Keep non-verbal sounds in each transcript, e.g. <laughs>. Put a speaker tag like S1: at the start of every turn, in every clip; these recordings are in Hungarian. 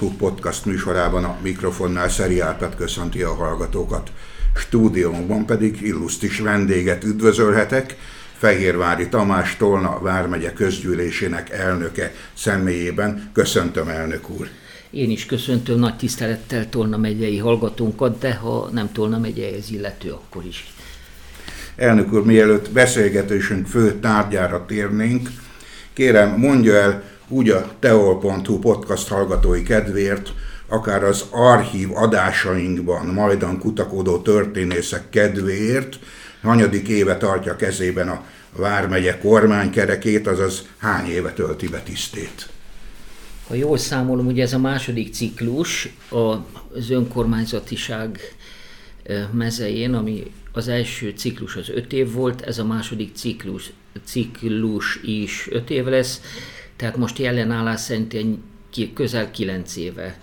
S1: teol.hu podcast műsorában a mikrofonnál Szeri Árpád köszönti a hallgatókat. Stúdiónkban pedig illusztis vendéget üdvözölhetek, Fehérvári Tamás Tolna vármegye közgyűlésének elnöke személyében. Köszöntöm, elnök úr!
S2: Én is köszöntöm nagy tisztelettel Tolna megyei hallgatónkat, de ha nem Tolna megyeihez illető, akkor is.
S1: Elnök úr, mielőtt beszélgetésünk fő tárgyára térnénk, kérem mondja el úgy a teol.hu podcast hallgatói kedvéért, akár az archív adásainkban majdan kutakodó történészek kedvéért, hanyadik éve tartja kezében a Vármegye kormánykerekét, azaz hány éve tölti be tisztét?
S2: Ha jól számolom, ugye ez a második ciklus az önkormányzatiság mezején, ami az első ciklus az öt év volt, ez a második ciklus, ciklus is öt év lesz, tehát most jelen állás szerint közel kilenc éve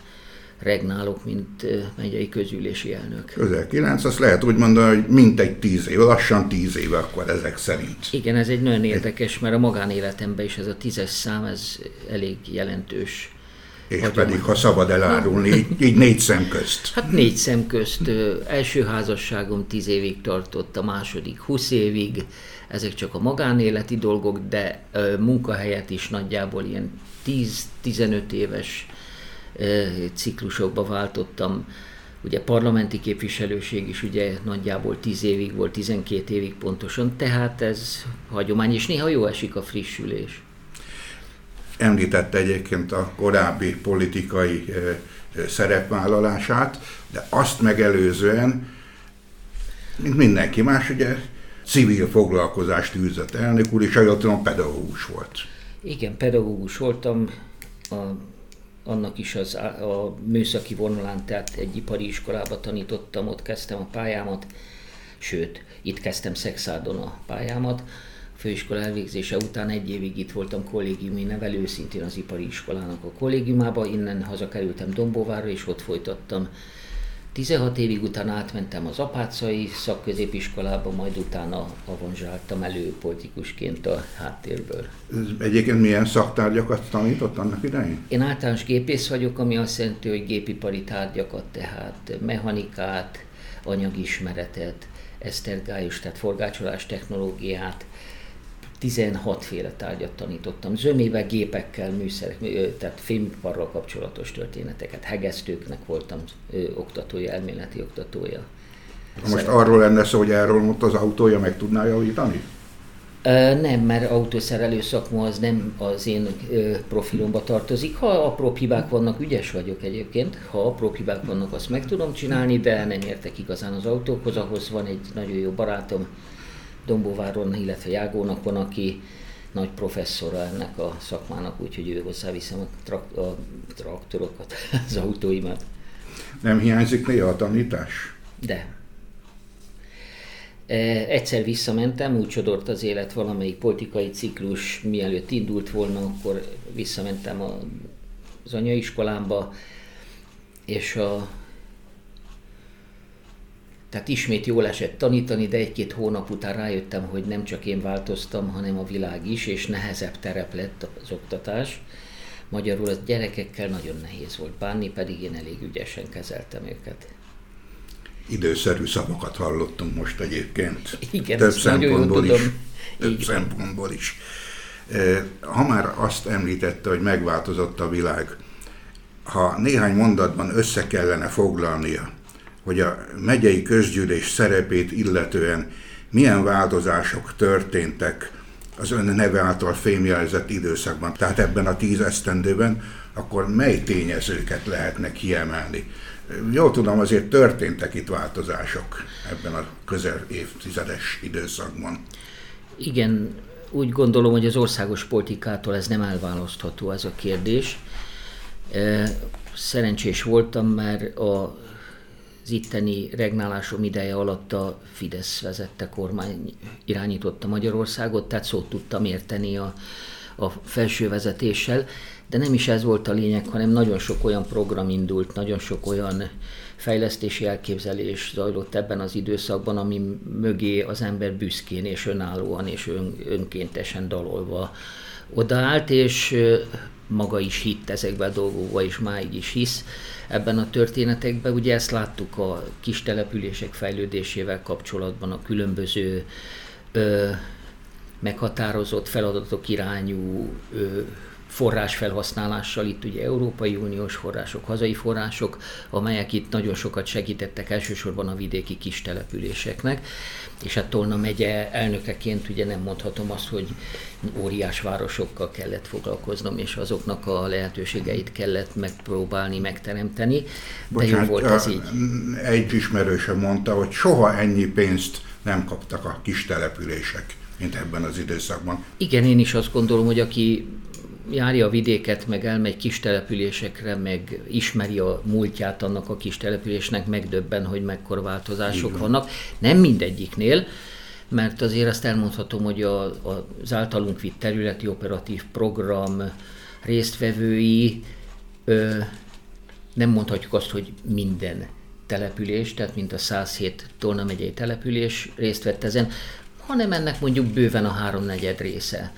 S2: regnálok, mint megyei közülési elnök.
S1: Közel kilenc, azt lehet úgy mondani, hogy mintegy tíz év, lassan tíz éve akkor ezek szerint.
S2: Igen, ez egy nagyon érdekes, mert a magánéletemben is ez a tízes szám, ez elég jelentős.
S1: És Hagyomány. pedig, ha szabad elárulni, így, így négy szem közt.
S2: Hát négy szem közt. Első házasságom tíz évig tartott, a második húsz évig. Ezek csak a magánéleti dolgok, de munkahelyet is nagyjából ilyen 10-15 éves ciklusokba váltottam. Ugye parlamenti képviselőség is ugye nagyjából 10 évig volt, 12 évig pontosan, tehát ez hagyomány, és néha jó esik a frissülés.
S1: Említette egyébként a korábbi politikai szerepvállalását, de azt megelőzően, mint mindenki más, ugye civil foglalkozást űzött elnök úr, és a pedagógus volt.
S2: Igen, pedagógus voltam, a annak is az, a műszaki vonalán, tehát egy ipari iskolába tanítottam, ott kezdtem a pályámat, sőt, itt kezdtem Szexádon a pályámat. Főiskola elvégzése után egy évig itt voltam kollégiumi nevelő, szintén az ipari iskolának a kollégiumába, innen hazakerültem Dombóvárra, és ott folytattam 16 évig utána átmentem az apácai szakközépiskolába, majd utána avonzsáltam elő politikusként a háttérből.
S1: Egyébként milyen szaktárgyakat tanított annak idején?
S2: Én általános gépész vagyok, ami azt jelenti, hogy gépipari tárgyakat, tehát mechanikát, anyagismeretet, esztergályos, tehát forgácsolás technológiát, 16 féle tárgyat tanítottam, zömével, gépekkel, műszerek, tehát fémiparral kapcsolatos történeteket, hegesztőknek voltam ö, oktatója, elméleti oktatója.
S1: Ha most arról lenne szó, hogy erről most az autója meg tudná javítani?
S2: Nem, mert autószerelő szakma az nem az én profilomba tartozik. Ha apró hibák vannak, ügyes vagyok egyébként. Ha apró hibák vannak, azt meg tudom csinálni, de nem értek igazán az autókhoz. Ahhoz van egy nagyon jó barátom, Dombóváron, illetve Jágónak van, aki nagy professzora ennek a szakmának, úgyhogy ő hozzáviszem a, trak- a traktorokat, <laughs> az autóimat.
S1: Nem hiányzik néha a tanítás?
S2: De. Egyszer visszamentem, úgy csodort az élet valamelyik politikai ciklus, mielőtt indult volna, akkor visszamentem az anyaiskolámba, és a tehát ismét jól esett tanítani, de egy-két hónap után rájöttem, hogy nem csak én változtam, hanem a világ is, és nehezebb terep lett az oktatás. Magyarul a gyerekekkel nagyon nehéz volt bánni, pedig én elég ügyesen kezeltem őket.
S1: Időszerű szavakat hallottunk most egyébként.
S2: Igen, Több szempontból is.
S1: Több szempontból is. Ha már azt említette, hogy megváltozott a világ, ha néhány mondatban össze kellene foglalnia hogy a megyei közgyűlés szerepét illetően milyen változások történtek az ön neve által fémjelzett időszakban, tehát ebben a tíz esztendőben, akkor mely tényezőket lehetne kiemelni? Jól tudom, azért történtek itt változások ebben a közel évtizedes időszakban.
S2: Igen, úgy gondolom, hogy az országos politikától ez nem elválasztható ez a kérdés. Szerencsés voltam, mert a az itteni regnálásom ideje alatt a Fidesz vezette kormány irányította Magyarországot, tehát szót tudtam érteni a, a felső vezetéssel, de nem is ez volt a lényeg, hanem nagyon sok olyan program indult, nagyon sok olyan fejlesztési elképzelés zajlott ebben az időszakban, ami mögé az ember büszkén és önállóan és ön, önkéntesen dalolva odaállt, és maga is hitt ezekben a dolgokban, és máig is hisz ebben a történetekben. Ugye ezt láttuk a kis települések fejlődésével kapcsolatban, a különböző ö, meghatározott feladatok irányú ö, forrásfelhasználással, itt ugye Európai Uniós források, hazai források, amelyek itt nagyon sokat segítettek elsősorban a vidéki kis településeknek, és hát Tolna megye elnökeként ugye nem mondhatom azt, hogy óriás városokkal kellett foglalkoznom, és azoknak a lehetőségeit kellett megpróbálni, megteremteni, de Bocsánat, jó volt ez így.
S1: Egy ismerőse mondta, hogy soha ennyi pénzt nem kaptak a kis települések, mint ebben az időszakban.
S2: Igen, én is azt gondolom, hogy aki járja a vidéket, meg elmegy kis településekre, meg ismeri a múltját annak a kis településnek, megdöbben, hogy mekkora változások Igen. vannak. Nem mindegyiknél, mert azért azt elmondhatom, hogy a, a, az általunk vitt területi operatív program résztvevői ö, nem mondhatjuk azt, hogy minden település, tehát mint a 107 Tolna megyei település részt vett ezen, hanem ennek mondjuk bőven a háromnegyed része.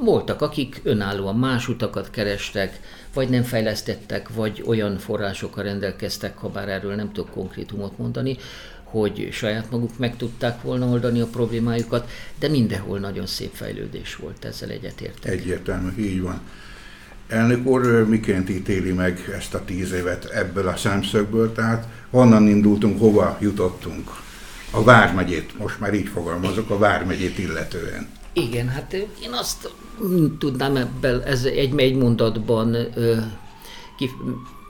S2: Voltak, akik önállóan más utakat kerestek, vagy nem fejlesztettek, vagy olyan forrásokkal rendelkeztek, ha bár erről nem tudok konkrétumot mondani, hogy saját maguk meg tudták volna oldani a problémájukat, de mindenhol nagyon szép fejlődés volt, ezzel egyetértek.
S1: Egyértelmű, így van. Elnök úr, miként ítéli meg ezt a tíz évet ebből a szemszögből, tehát honnan indultunk, hova jutottunk? A Vármegyét, most már így fogalmazok, a Vármegyét illetően.
S2: Igen, hát én azt tudnám ebből ez egy, egy mondatban ö, ki,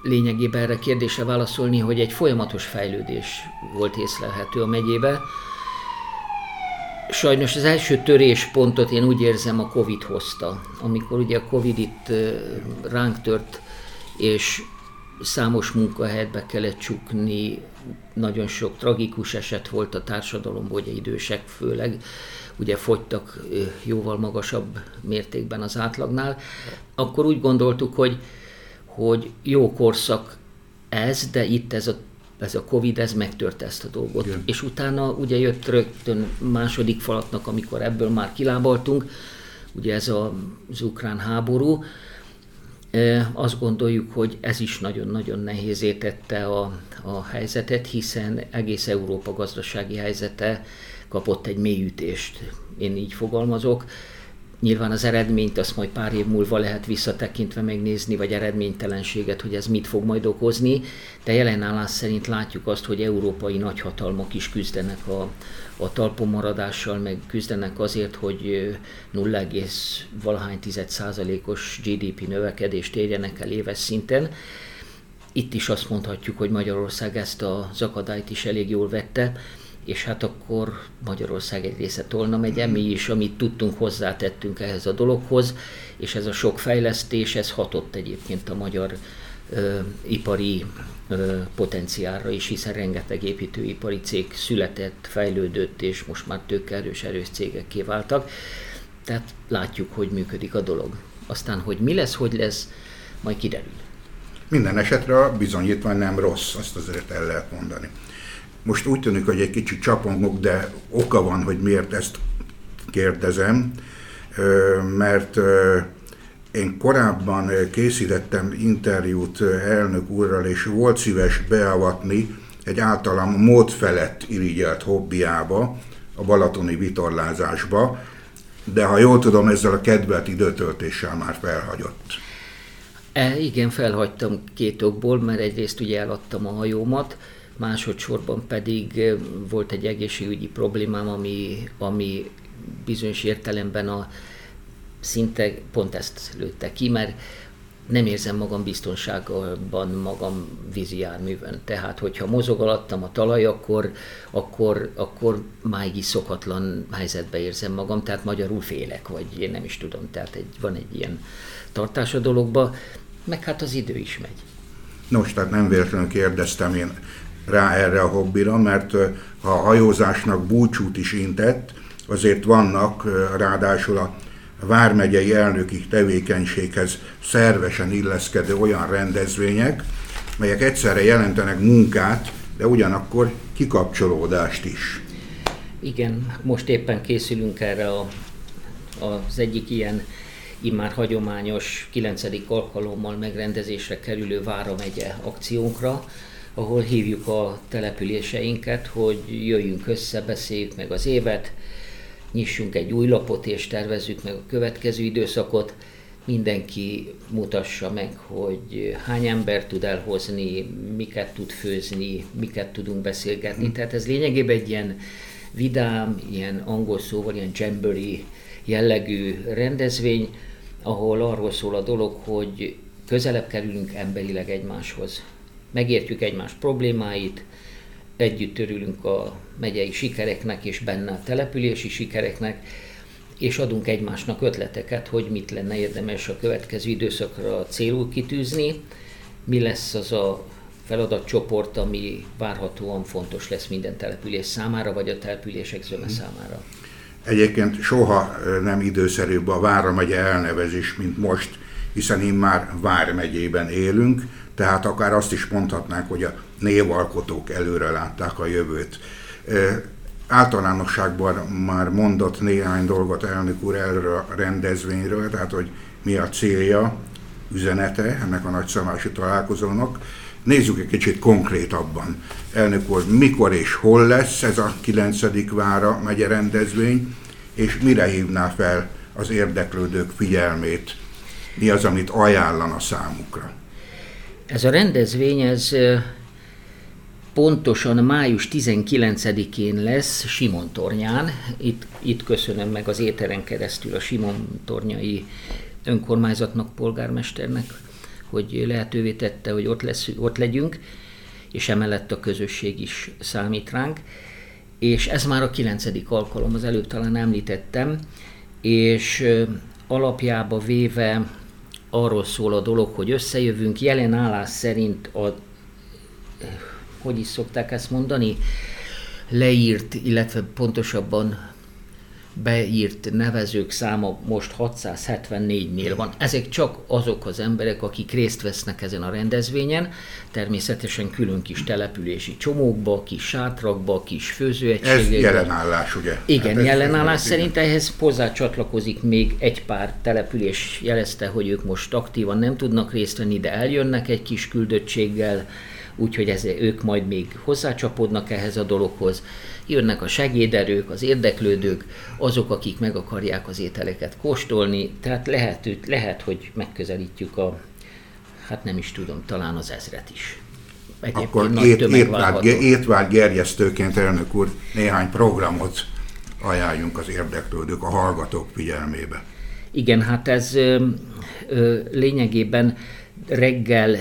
S2: lényegében erre kérdésre válaszolni, hogy egy folyamatos fejlődés volt észlelhető a megyébe. Sajnos az első töréspontot én úgy érzem a Covid hozta, amikor ugye a Covid itt ránk tört, és számos munkahelyet be kellett csukni, nagyon sok tragikus eset volt a társadalomban, ugye idősek főleg, ugye fogytak jóval magasabb mértékben az átlagnál, akkor úgy gondoltuk, hogy, hogy jó korszak ez, de itt ez a ez a Covid, ez megtörte ezt a dolgot. Igen. És utána ugye jött rögtön második falatnak, amikor ebből már kilábaltunk, ugye ez a, az ukrán háború, azt gondoljuk, hogy ez is nagyon-nagyon nehézé tette a, a helyzetet, hiszen egész Európa gazdasági helyzete kapott egy mélyütést, én így fogalmazok. Nyilván az eredményt azt majd pár év múlva lehet visszatekintve megnézni, vagy eredménytelenséget, hogy ez mit fog majd okozni, de jelen állás szerint látjuk azt, hogy európai nagyhatalmak is küzdenek a, a talpon maradással, meg küzdenek azért, hogy 0, valahány GDP növekedést érjenek el éves szinten. Itt is azt mondhatjuk, hogy Magyarország ezt az akadályt is elég jól vette, és hát akkor Magyarország egy része Tolna megye, mi is, amit tudtunk, hozzátettünk ehhez a dologhoz, és ez a sok fejlesztés, ez hatott egyébként a magyar ö, ipari ö, potenciálra is, hiszen rengeteg építőipari cég született, fejlődött, és most már tőkerős erős cégek kiváltak. Tehát látjuk, hogy működik a dolog. Aztán, hogy mi lesz, hogy lesz, majd kiderül.
S1: Minden esetre a bizonyítvány nem rossz, azt azért el lehet mondani. Most úgy tűnik, hogy egy kicsit csapongok, de oka van, hogy miért ezt kérdezem, mert én korábban készítettem interjút elnök úrral, és volt szíves beavatni egy általam mód felett irigyelt hobbiába, a balatoni vitorlázásba, de ha jól tudom, ezzel a kedvelt időtöltéssel már felhagyott.
S2: E, igen, felhagytam két okból, mert egyrészt ugye eladtam a hajómat, másodszorban pedig volt egy egészségügyi problémám, ami, ami bizonyos értelemben a szinte pont ezt lőtte ki, mert nem érzem magam biztonságban magam vízi járművön. Tehát, hogyha mozog alattam a talaj, akkor, akkor, akkor máig is szokatlan helyzetbe érzem magam, tehát magyarul félek, vagy én nem is tudom, tehát egy, van egy ilyen tartás a dologba, meg hát az idő is megy.
S1: Nos, tehát nem véletlenül kérdeztem én rá erre a hobbira, mert ha a hajózásnak búcsút is intett, azért vannak ráadásul a vármegyei elnöki tevékenységhez szervesen illeszkedő olyan rendezvények, melyek egyszerre jelentenek munkát, de ugyanakkor kikapcsolódást is.
S2: Igen, most éppen készülünk erre a, az egyik ilyen immár hagyományos 9. alkalommal megrendezésre kerülő Vára akciónkra, ahol hívjuk a településeinket, hogy jöjjünk össze, beszéljük meg az évet, nyissunk egy új lapot és tervezzük meg a következő időszakot. Mindenki mutassa meg, hogy hány ember tud elhozni, miket tud főzni, miket tudunk beszélgetni. Tehát ez lényegében egy ilyen vidám, ilyen angol szóval, ilyen jamboree jellegű rendezvény, ahol arról szól a dolog, hogy közelebb kerülünk emberileg egymáshoz. Megértjük egymás problémáit, együtt örülünk a megyei sikereknek és benne a települési sikereknek, és adunk egymásnak ötleteket, hogy mit lenne érdemes a következő időszakra célul kitűzni, mi lesz az a feladatcsoport, ami várhatóan fontos lesz minden település számára, vagy a települések zöme számára.
S1: Egyébként soha nem időszerűbb a Vármegye elnevezés, mint most, hiszen immár Vármegyében élünk, tehát akár azt is mondhatnánk, hogy a névalkotók előre látták a jövőt. Általánosságban már mondott néhány dolgot elnök úr erről a rendezvényről, tehát hogy mi a célja, üzenete ennek a nagyszamási találkozónak. Nézzük egy kicsit konkrétabban. Elnök úr, mikor és hol lesz ez a 9. Vára megye rendezvény, és mire hívná fel az érdeklődők figyelmét? Mi az, amit ajánlana számukra?
S2: Ez a rendezvény, ez pontosan május 19-én lesz Simon tornyán. Itt, itt köszönöm meg az éteren keresztül a Simon tornyai önkormányzatnak, polgármesternek, hogy lehetővé tette, hogy ott, lesz, ott legyünk, és emellett a közösség is számít ránk. És ez már a kilencedik alkalom, az előbb talán említettem, és alapjába véve arról szól a dolog, hogy összejövünk, jelen állás szerint a, hogy is szokták ezt mondani, leírt, illetve pontosabban beírt nevezők száma most 674-nél van. Ezek csak azok az emberek, akik részt vesznek ezen a rendezvényen, természetesen külön kis települési csomókba, kis sátrakba, kis főzőegységekbe.
S1: Ez jelenállás, ugye?
S2: Igen, hát jelenállás szerint ehhez hozzá csatlakozik még egy pár település jelezte, hogy ők most aktívan nem tudnak részt venni, de eljönnek egy kis küldöttséggel, úgyhogy ez, ők majd még hozzácsapódnak ehhez a dologhoz jönnek a segéderők, az érdeklődők, azok, akik meg akarják az ételeket kóstolni, tehát lehet, lehet hogy megközelítjük a, hát nem is tudom, talán az ezret is.
S1: Egyébként Akkor ét, étvágy, étvágy gerjesztőként, elnök úr, néhány programot ajánljunk az érdeklődők, a hallgatók figyelmébe.
S2: Igen, hát ez ö, ö, lényegében reggel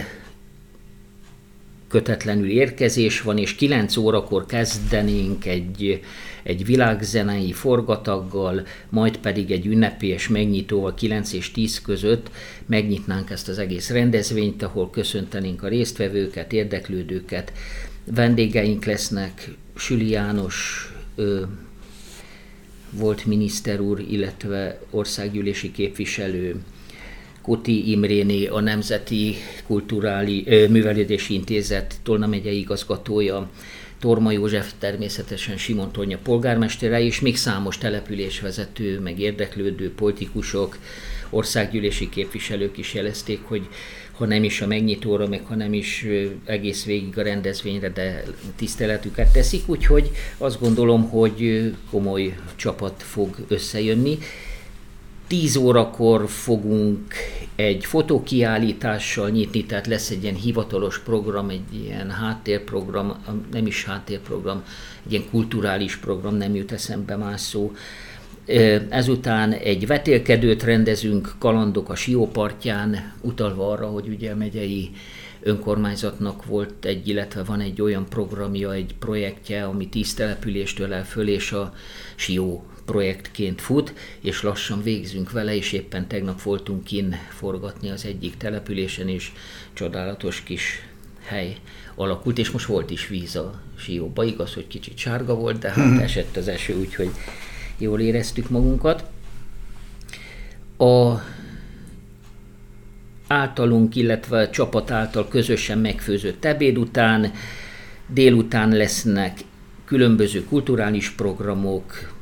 S2: kötetlenül érkezés van, és 9 órakor kezdenénk egy, egy világzenei forgataggal, majd pedig egy ünnepélyes megnyitóval 9 és 10 között megnyitnánk ezt az egész rendezvényt, ahol köszöntenénk a résztvevőket, érdeklődőket. Vendégeink lesznek Süli János, ö, volt miniszter úr, illetve országgyűlési képviselő, Kuti Imréni, a Nemzeti Kulturáli Művelődési Intézet Tolna megyei igazgatója, Torma József természetesen Simon Tonya polgármestere, és még számos településvezető, meg érdeklődő politikusok, országgyűlési képviselők is jelezték, hogy ha nem is a megnyitóra, meg ha nem is egész végig a rendezvényre, de tiszteletüket teszik, úgyhogy azt gondolom, hogy komoly csapat fog összejönni. 10 órakor fogunk egy fotókiállítással nyitni, tehát lesz egy ilyen hivatalos program, egy ilyen háttérprogram, nem is háttérprogram, egy ilyen kulturális program, nem jut eszembe más szó. Ezután egy vetélkedőt rendezünk, kalandok a Siópartján, utalva arra, hogy ugye a megyei önkormányzatnak volt egy, illetve van egy olyan programja, egy projektje, ami tíz településtől el föl, és a Sió projektként fut, és lassan végzünk vele, és éppen tegnap voltunk kin forgatni az egyik településen, és csodálatos kis hely alakult, és most volt is víz a sióba, igaz, hogy kicsit sárga volt, de hát esett az eső, úgyhogy jól éreztük magunkat. A általunk, illetve a csapat által közösen megfőzött ebéd után, délután lesznek különböző kulturális programok,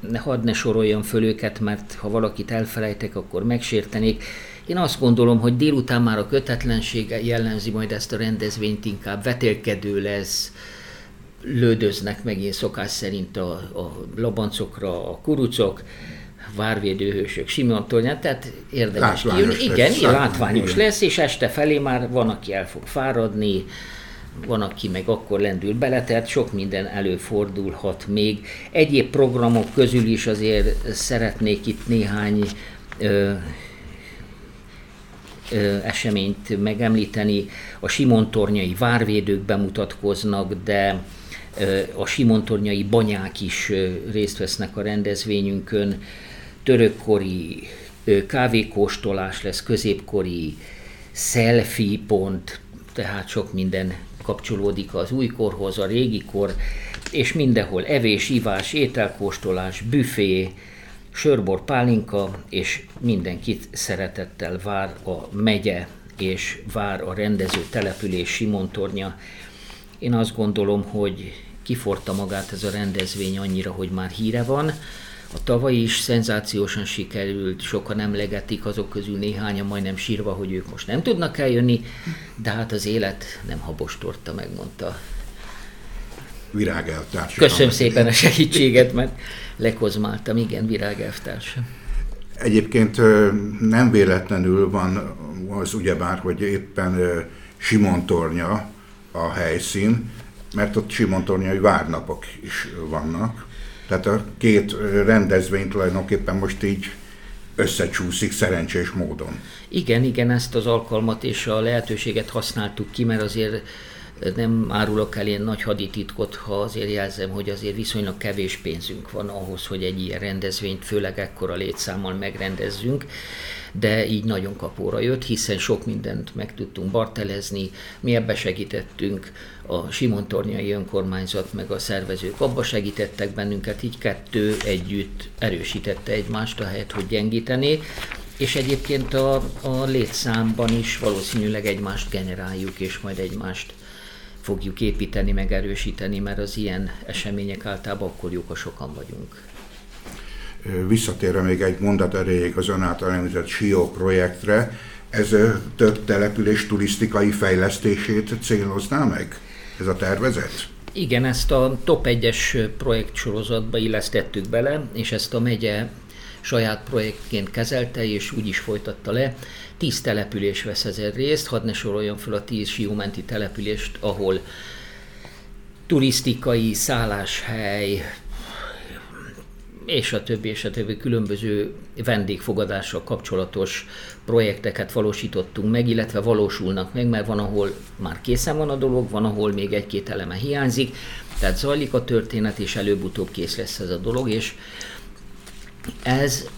S2: ne hadd ne soroljam föl őket, mert ha valakit elfelejtek, akkor megsértenék. Én azt gondolom, hogy délután már a kötetlenség jellemzi majd ezt a rendezvényt, inkább vetélkedő lesz, lődöznek megint szokás szerint a, a labancokra a kurucok, várvédőhősök, Simon Tornyát, tehát érdemes kijönni. Igen, lesz, látványos lesz, és este felé már van, aki el fog fáradni, van, aki meg akkor lendül bele, tehát sok minden előfordulhat még. Egyéb programok közül is azért szeretnék itt néhány ö, ö, eseményt megemlíteni. A Simontornyai várvédők bemutatkoznak, de ö, a Simontornyai banyák is ö, részt vesznek a rendezvényünkön. Törökkori ö, kávékóstolás lesz, középkori selfie pont, tehát sok minden kapcsolódik az újkorhoz, a régi kor, és mindenhol evés, ivás, ételkóstolás, büfé, sörbor, pálinka, és mindenkit szeretettel vár a megye, és vár a rendező település Simontornya. Én azt gondolom, hogy kiforta magát ez a rendezvény annyira, hogy már híre van, a tavaly is szenzációsan sikerült, sokan emlegetik, azok közül néhányan majdnem sírva, hogy ők most nem tudnak eljönni, de hát az élet nem habostorta, megmondta.
S1: Virágelvtárs.
S2: Köszönöm szépen a segítséget, mert lekozmáltam, igen, virágelvtárs.
S1: Egyébként nem véletlenül van az ugyebár, hogy éppen Simontornya a helyszín, mert ott Simontornyai várnapok is vannak, tehát a két rendezvény tulajdonképpen most így összecsúszik szerencsés módon.
S2: Igen, igen, ezt az alkalmat és a lehetőséget használtuk ki, mert azért nem árulok el ilyen nagy hadititkot, ha azért jelzem, hogy azért viszonylag kevés pénzünk van ahhoz, hogy egy ilyen rendezvényt, főleg ekkora létszámmal megrendezzünk de így nagyon kapóra jött, hiszen sok mindent meg tudtunk bartelezni, mi ebbe segítettünk, a Simontornyai önkormányzat meg a szervezők abba segítettek bennünket, így kettő együtt erősítette egymást, ahelyett, hogy gyengíteni, és egyébként a, a létszámban is valószínűleg egymást generáljuk, és majd egymást fogjuk építeni, meg erősíteni, mert az ilyen események általában akkor jók, ha sokan vagyunk.
S1: Visszatérve még egy mondat erejéig az ön által említett SIO projektre, ez több település turisztikai fejlesztését célozná meg? Ez a tervezet?
S2: Igen, ezt a top 1-es projektsorozatba illesztettük bele, és ezt a megye saját projektként kezelte, és úgy is folytatta le. Tíz település vesz ezen részt, hadd ne soroljam fel a tíz siómenti települést, ahol turisztikai szálláshely, és a többi, és a többi különböző vendégfogadással kapcsolatos projekteket valósítottunk meg, illetve valósulnak meg, mert van, ahol már készen van a dolog, van, ahol még egy-két eleme hiányzik, tehát zajlik a történet, és előbb-utóbb kész lesz ez a dolog, és ez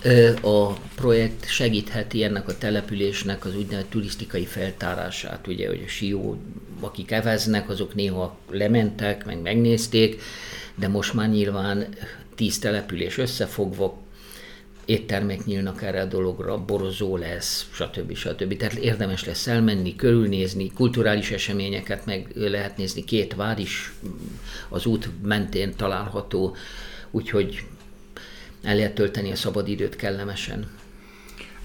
S2: a projekt segítheti ennek a településnek az úgynevezett turisztikai feltárását, ugye, hogy a Sió, akik eveznek, azok néha lementek, meg megnézték, de most már nyilván tíz település összefogva, éttermek nyílnak erre a dologra, borozó lesz, stb. stb. Tehát érdemes lesz elmenni, körülnézni, kulturális eseményeket meg lehet nézni, két vár is az út mentén található, úgyhogy el lehet tölteni a szabadidőt kellemesen.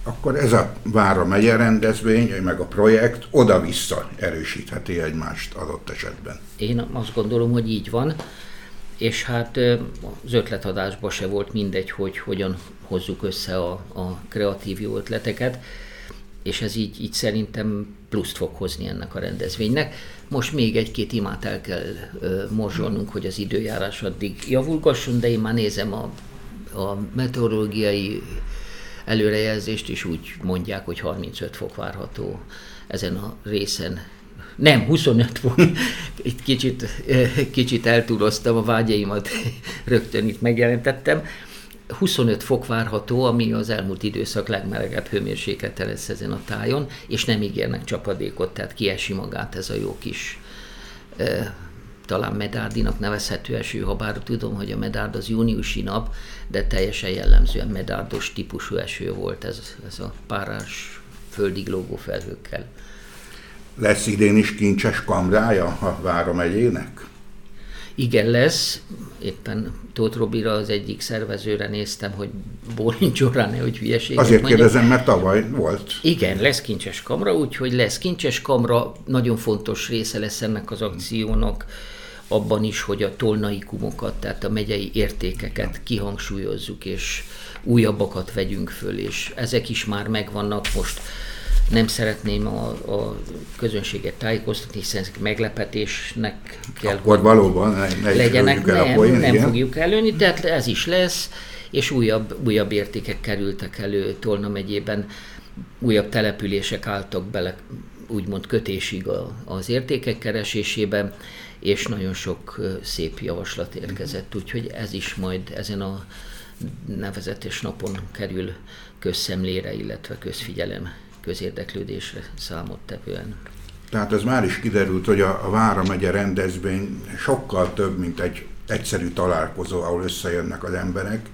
S1: Akkor ez a Vára megye rendezvény, meg a projekt oda-vissza erősítheti egymást adott esetben.
S2: Én azt gondolom, hogy így van és hát az ötletadásban se volt mindegy, hogy hogyan hozzuk össze a, a kreatív jó ötleteket, és ez így, így szerintem pluszt fog hozni ennek a rendezvénynek. Most még egy-két imát el kell morzsolnunk, hogy az időjárás addig javulgasson, de én már nézem a, a meteorológiai előrejelzést, és úgy mondják, hogy 35 fok várható ezen a részen nem, 25 volt. <laughs> Itt kicsit, kicsit eltúloztam a vágyaimat, <laughs> rögtön itt megjelentettem. 25 fok várható, ami az elmúlt időszak legmelegebb hőmérséklete lesz ezen a tájon, és nem ígérnek csapadékot, tehát kiesi magát ez a jó kis talán medárdinak nevezhető eső, ha bár tudom, hogy a medárd az júniusi nap, de teljesen jellemzően medárdos típusú eső volt ez, ez a párás földig lógó felhőkkel.
S1: Lesz idén is kincses kamrája a Vára megyének?
S2: Igen, lesz. Éppen Tóth Robira az egyik szervezőre néztem, hogy bólincson rá, ne, hogy hülyeséget
S1: Azért
S2: mondjak.
S1: kérdezem, mert tavaly volt.
S2: Igen, lesz kincses kamra, úgyhogy lesz kincses kamra, nagyon fontos része lesz ennek az akciónak, abban is, hogy a tolnaikumokat, tehát a megyei értékeket kihangsúlyozzuk, és újabbakat vegyünk föl, és ezek is már megvannak most. Nem szeretném a, a közönséget tájékoztatni, hiszen ezek meglepetésnek kell,
S1: Akkor valóban ne, ne
S2: legyenek.
S1: el
S2: Nem,
S1: poén,
S2: nem
S1: igen.
S2: fogjuk előni, tehát ez is lesz, és újabb, újabb értékek kerültek elő Tolna megyében, újabb települések álltak bele, úgymond kötésig a, az értékek keresésébe, és nagyon sok szép javaslat érkezett, úgyhogy ez is majd ezen a nevezetes napon kerül közszemlére, illetve közfigyelem, közérdeklődésre számottevően.
S1: Tehát ez már is kiderült, hogy a, a Vára megye rendezvény sokkal több, mint egy egyszerű találkozó, ahol összejönnek az emberek.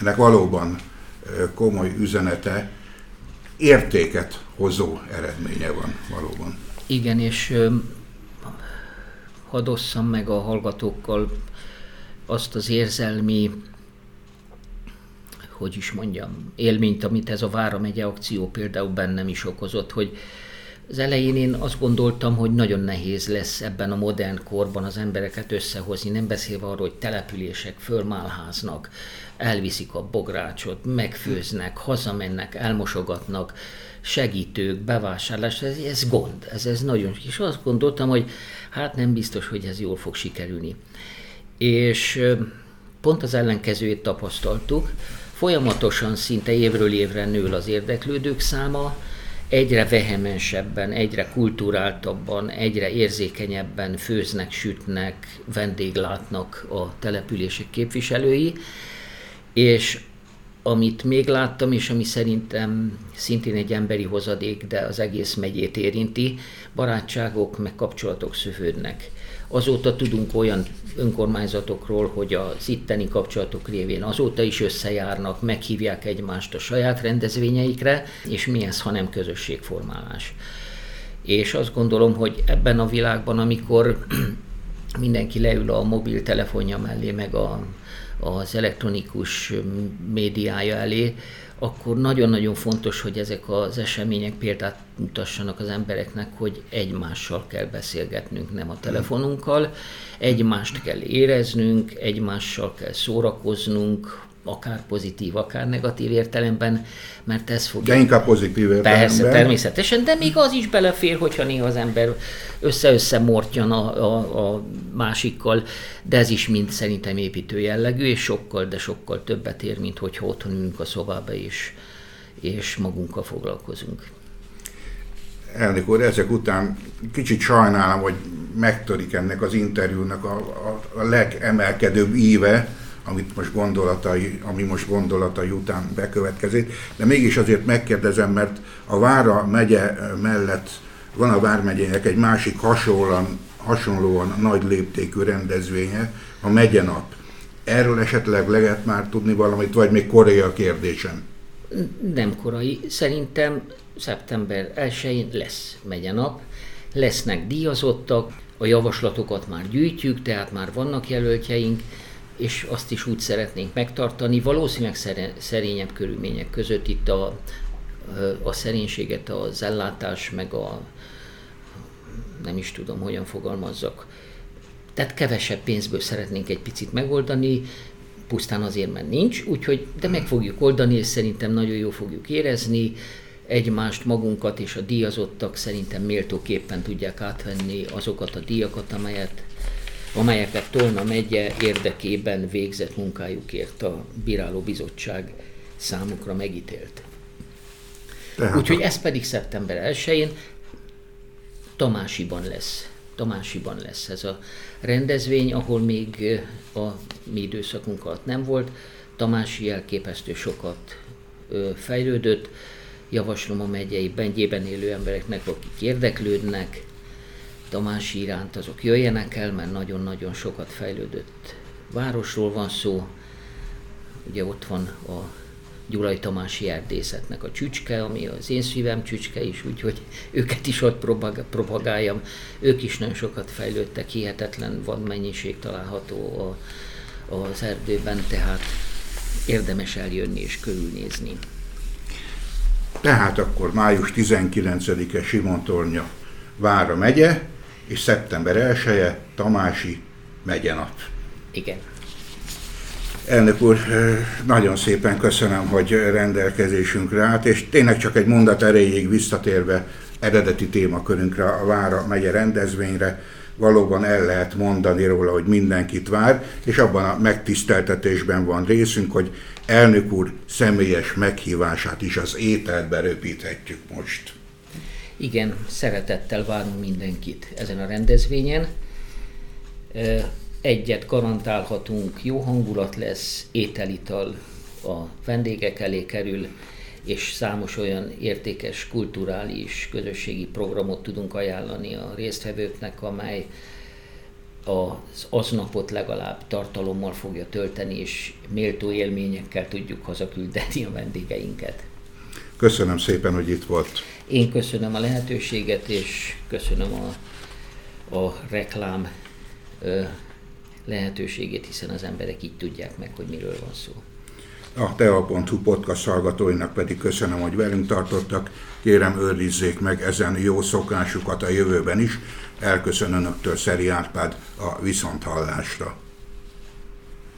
S1: Ennek valóban komoly üzenete, értéket hozó eredménye van valóban.
S2: Igen, és hadd osszam meg a hallgatókkal azt az érzelmi, hogy is mondjam, élményt, amit ez a Vára megye akció például bennem is okozott, hogy az elején én azt gondoltam, hogy nagyon nehéz lesz ebben a modern korban az embereket összehozni, nem beszélve arról, hogy települések fölmálháznak, elviszik a bográcsot, megfőznek, hazamennek, elmosogatnak, segítők, bevásárlás, ez, ez gond, ez, ez nagyon, és azt gondoltam, hogy hát nem biztos, hogy ez jól fog sikerülni. És pont az ellenkezőjét tapasztaltuk, folyamatosan szinte évről évre nő az érdeklődők száma, egyre vehemensebben, egyre kulturáltabban, egyre érzékenyebben főznek, sütnek, vendéglátnak a települések képviselői, és amit még láttam, és ami szerintem szintén egy emberi hozadék, de az egész megyét érinti, barátságok meg kapcsolatok szövődnek. Azóta tudunk olyan önkormányzatokról, hogy az itteni kapcsolatok révén azóta is összejárnak, meghívják egymást a saját rendezvényeikre, és mi ez, ha nem közösségformálás. És azt gondolom, hogy ebben a világban, amikor <clears throat> mindenki leül a mobiltelefonja mellé, meg a, az elektronikus médiája elé, akkor nagyon-nagyon fontos, hogy ezek az események példát mutassanak az embereknek, hogy egymással kell beszélgetnünk, nem a telefonunkkal, egymást kell éreznünk, egymással kell szórakoznunk, akár pozitív, akár negatív értelemben, mert ez fog...
S1: De inkább pozitív értelemben.
S2: Persze, természetesen, de még az is belefér, hogyha néha az ember össze-össze mortyan a, a, a másikkal, de ez is mind szerintem építő jellegű, és sokkal, de sokkal többet ér, mint hogyha otthon ülünk a szobába és, és magunkkal foglalkozunk.
S1: Elnök úr, ezek után kicsit sajnálom, hogy megtörik ennek az interjúnak a, a, a legemelkedőbb íve, amit most gondolatai, ami most gondolatai után bekövetkezik, de mégis azért megkérdezem, mert a Vára megye mellett van a Vármegyének egy másik hasonlóan, hasonlóan nagy léptékű rendezvénye, a megyenap. Erről esetleg lehet már tudni valamit, vagy még korai a kérdésem?
S2: Nem korai. Szerintem szeptember 1-én lesz megyenap, lesznek díjazottak, a javaslatokat már gyűjtjük, tehát már vannak jelöltjeink, és azt is úgy szeretnénk megtartani, valószínűleg szerényebb körülmények között itt a, a szerénységet, az ellátás, meg a nem is tudom, hogyan fogalmazzak. Tehát kevesebb pénzből szeretnénk egy picit megoldani, pusztán azért, mert nincs, úgyhogy, de meg fogjuk oldani, és szerintem nagyon jó fogjuk érezni, egymást, magunkat és a díjazottak szerintem méltóképpen tudják átvenni azokat a díjakat, amelyet amelyeket Tolna megye érdekében végzett munkájukért a Bíráló Bizottság számukra megítélt. Úgyhogy ez pedig szeptember 1-én Tamásiban lesz. Tamásiban lesz ez a rendezvény, ahol még a mi időszakunk alatt nem volt. Tamási elképesztő sokat fejlődött. Javaslom a megyei bengyében élő embereknek, akik érdeklődnek, Tamási iránt, azok jöjjenek el, mert nagyon-nagyon sokat fejlődött városról van szó. Ugye ott van a Gyulai Tamási erdészetnek a csücske, ami az én szívem csücske is, úgyhogy őket is ott propagáljam. Ők is nagyon sokat fejlődtek, hihetetlen van mennyiség található a, az erdőben, tehát érdemes eljönni és körülnézni.
S1: Tehát akkor május 19-e Simontornya Vára megye, és szeptember 1 -e Tamási megyenap.
S2: Igen.
S1: Elnök úr, nagyon szépen köszönöm, hogy rendelkezésünkre állt, és tényleg csak egy mondat erejéig visszatérve eredeti témakörünkre, a Vára megye rendezvényre, valóban el lehet mondani róla, hogy mindenkit vár, és abban a megtiszteltetésben van részünk, hogy elnök úr személyes meghívását is az ételbe röpíthetjük most.
S2: Igen, szeretettel várunk mindenkit ezen a rendezvényen. Egyet garantálhatunk, jó hangulat lesz, ételital a vendégek elé kerül, és számos olyan értékes kulturális közösségi programot tudunk ajánlani a résztvevőknek, amely az aznapot legalább tartalommal fogja tölteni, és méltó élményekkel tudjuk hazaküldeni a vendégeinket.
S1: Köszönöm szépen, hogy itt volt.
S2: Én köszönöm a lehetőséget, és köszönöm a, a reklám ö, lehetőségét, hiszen az emberek így tudják meg, hogy miről van szó.
S1: A tea.hu podcast hallgatóinak pedig köszönöm, hogy velünk tartottak. Kérem őrizzék meg ezen jó szokásukat a jövőben is. Elköszön Önöktől Szeri Árpád a Viszonthallásra.